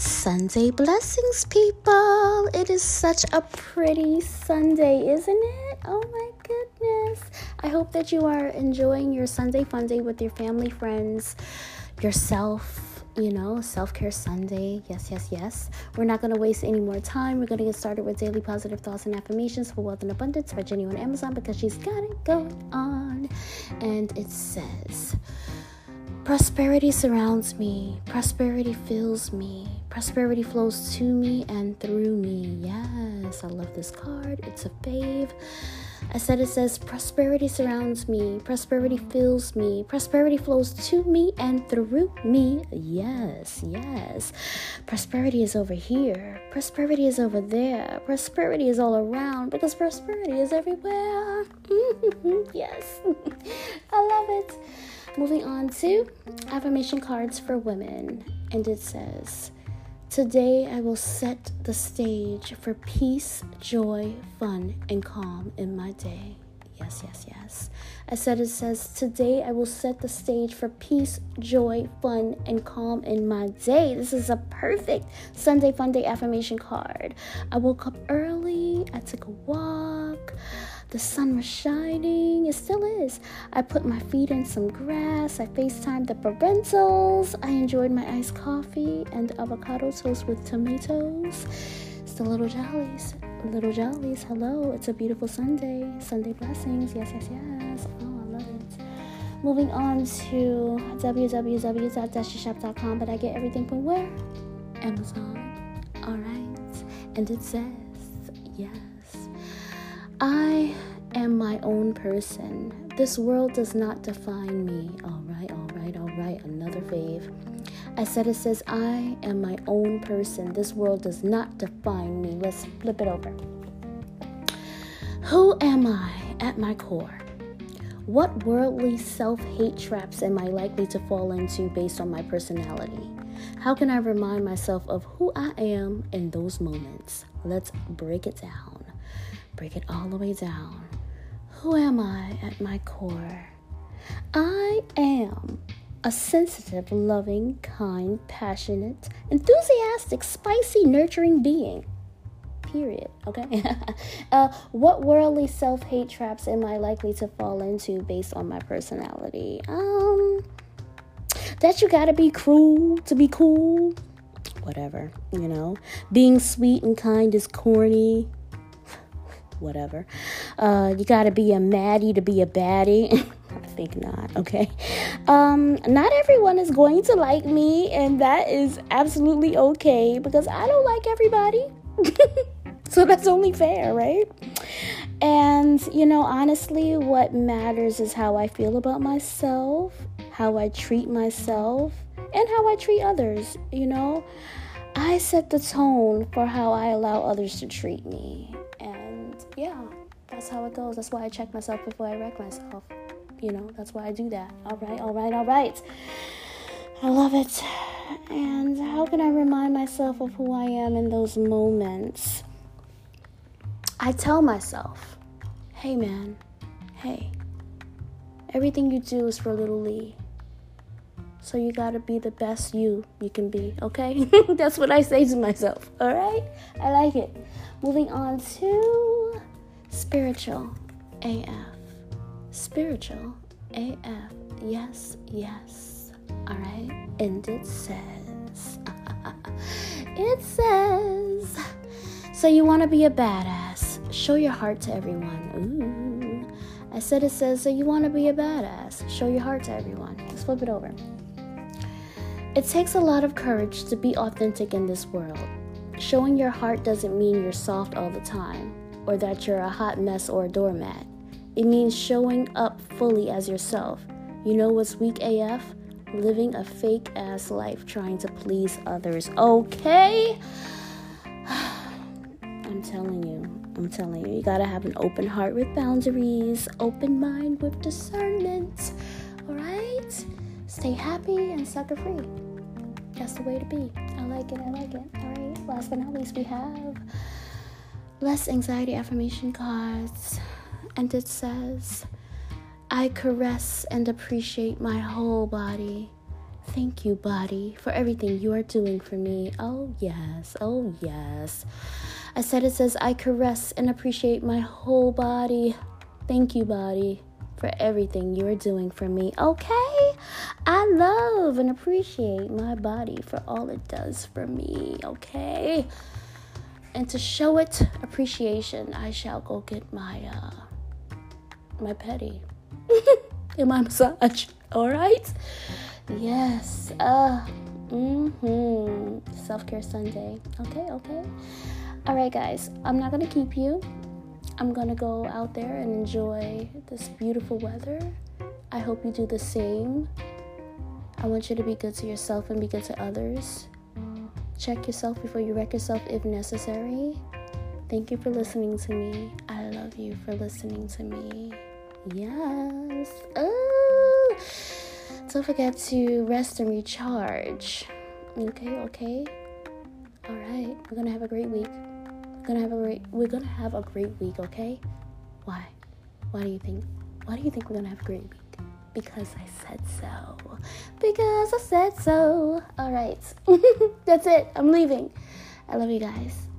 Sunday blessings, people. It is such a pretty Sunday, isn't it? Oh my goodness. I hope that you are enjoying your Sunday fun day with your family, friends, yourself, you know, self care Sunday. Yes, yes, yes. We're not going to waste any more time. We're going to get started with daily positive thoughts and affirmations for wealth and abundance by Jenny on Amazon because she's got it going on. And it says, Prosperity surrounds me, prosperity fills me, prosperity flows to me and through me. Yes, I love this card. It's a fave. I said it says, Prosperity surrounds me, prosperity fills me, prosperity flows to me and through me. Yes, yes. Prosperity is over here, prosperity is over there, prosperity is all around because prosperity is everywhere. yes, I love it. Moving on to affirmation cards for women, and it says, Today I will set the stage for peace, joy, fun, and calm in my day. Yes, yes, yes. I said it says, Today I will set the stage for peace, joy, fun, and calm in my day. This is a perfect Sunday Fun Day affirmation card. I woke up early, I took a walk. The sun was shining. It still is. I put my feet in some grass. I FaceTimed the parentals. I enjoyed my iced coffee and avocado toast with tomatoes. It's the little jollies. Little jollies. Hello. It's a beautiful Sunday. Sunday blessings. Yes, yes, yes. Oh, I love it. Moving on to www.dashishop.com, but I get everything from where? Amazon. All right. And it says, yes. I am my own person. This world does not define me. All right, all right, all right. Another fave. I said it says, I am my own person. This world does not define me. Let's flip it over. Who am I at my core? What worldly self hate traps am I likely to fall into based on my personality? How can I remind myself of who I am in those moments? Let's break it down break it all the way down. Who am I at my core? I am a sensitive, loving, kind, passionate, enthusiastic, spicy, nurturing being. Period. Okay. uh, what worldly self hate traps am I likely to fall into based on my personality? Um, that you gotta be cruel to be cool. Whatever, you know. Being sweet and kind is corny whatever. Uh, you got to be a maddie to be a baddie. I think not, okay? Um, not everyone is going to like me, and that is absolutely okay because I don't like everybody. so that's only fair, right? And, you know, honestly, what matters is how I feel about myself, how I treat myself, and how I treat others, you know? I set the tone for how I allow others to treat me yeah, that's how it goes. That's why I check myself before I wreck myself. You know, that's why I do that. All right, all right, all right. I love it. And how can I remind myself of who I am in those moments? I tell myself, hey man, hey, everything you do is for little Lee. So you gotta be the best you you can be, okay? That's what I say to myself, alright? I like it. Moving on to spiritual AF. Spiritual AF. Yes, yes. Alright? And it says, it says, so you wanna be a badass. Show your heart to everyone. Ooh. I said it says, so you wanna be a badass. Show your heart to everyone. Let's flip it over. It takes a lot of courage to be authentic in this world. Showing your heart doesn't mean you're soft all the time or that you're a hot mess or a doormat. It means showing up fully as yourself. You know what's weak AF? Living a fake ass life trying to please others. Okay? I'm telling you, I'm telling you, you gotta have an open heart with boundaries, open mind with discernment. Alright? Stay happy and sucker free. That's the way to be. I like it, I like it. Alright, last but not least, we have less anxiety affirmation cards. And it says, I caress and appreciate my whole body. Thank you, body, for everything you are doing for me. Oh, yes. Oh, yes. I said it says, I caress and appreciate my whole body. Thank you, body, for everything you are doing for me. Okay? I love and appreciate my body for all it does for me. Okay? And to show it appreciation, I shall go get my uh my petty in my massage. All right? Yes. Uh mm-hmm. Self-care Sunday. Okay, okay. All right, guys. I'm not to keep you. I'm to go out there and enjoy this beautiful weather. I hope you do the same. I want you to be good to yourself and be good to others. Check yourself before you wreck yourself if necessary. Thank you for listening to me. I love you for listening to me. Yes. Oh. Don't forget to rest and recharge. Okay, okay. All right. We're gonna have a great week. We're gonna have a great. We're gonna have a great week. Okay. Why? Why do you think? Why do you think we're gonna have a great week? Because I said so. Because I said so. All right. That's it. I'm leaving. I love you guys.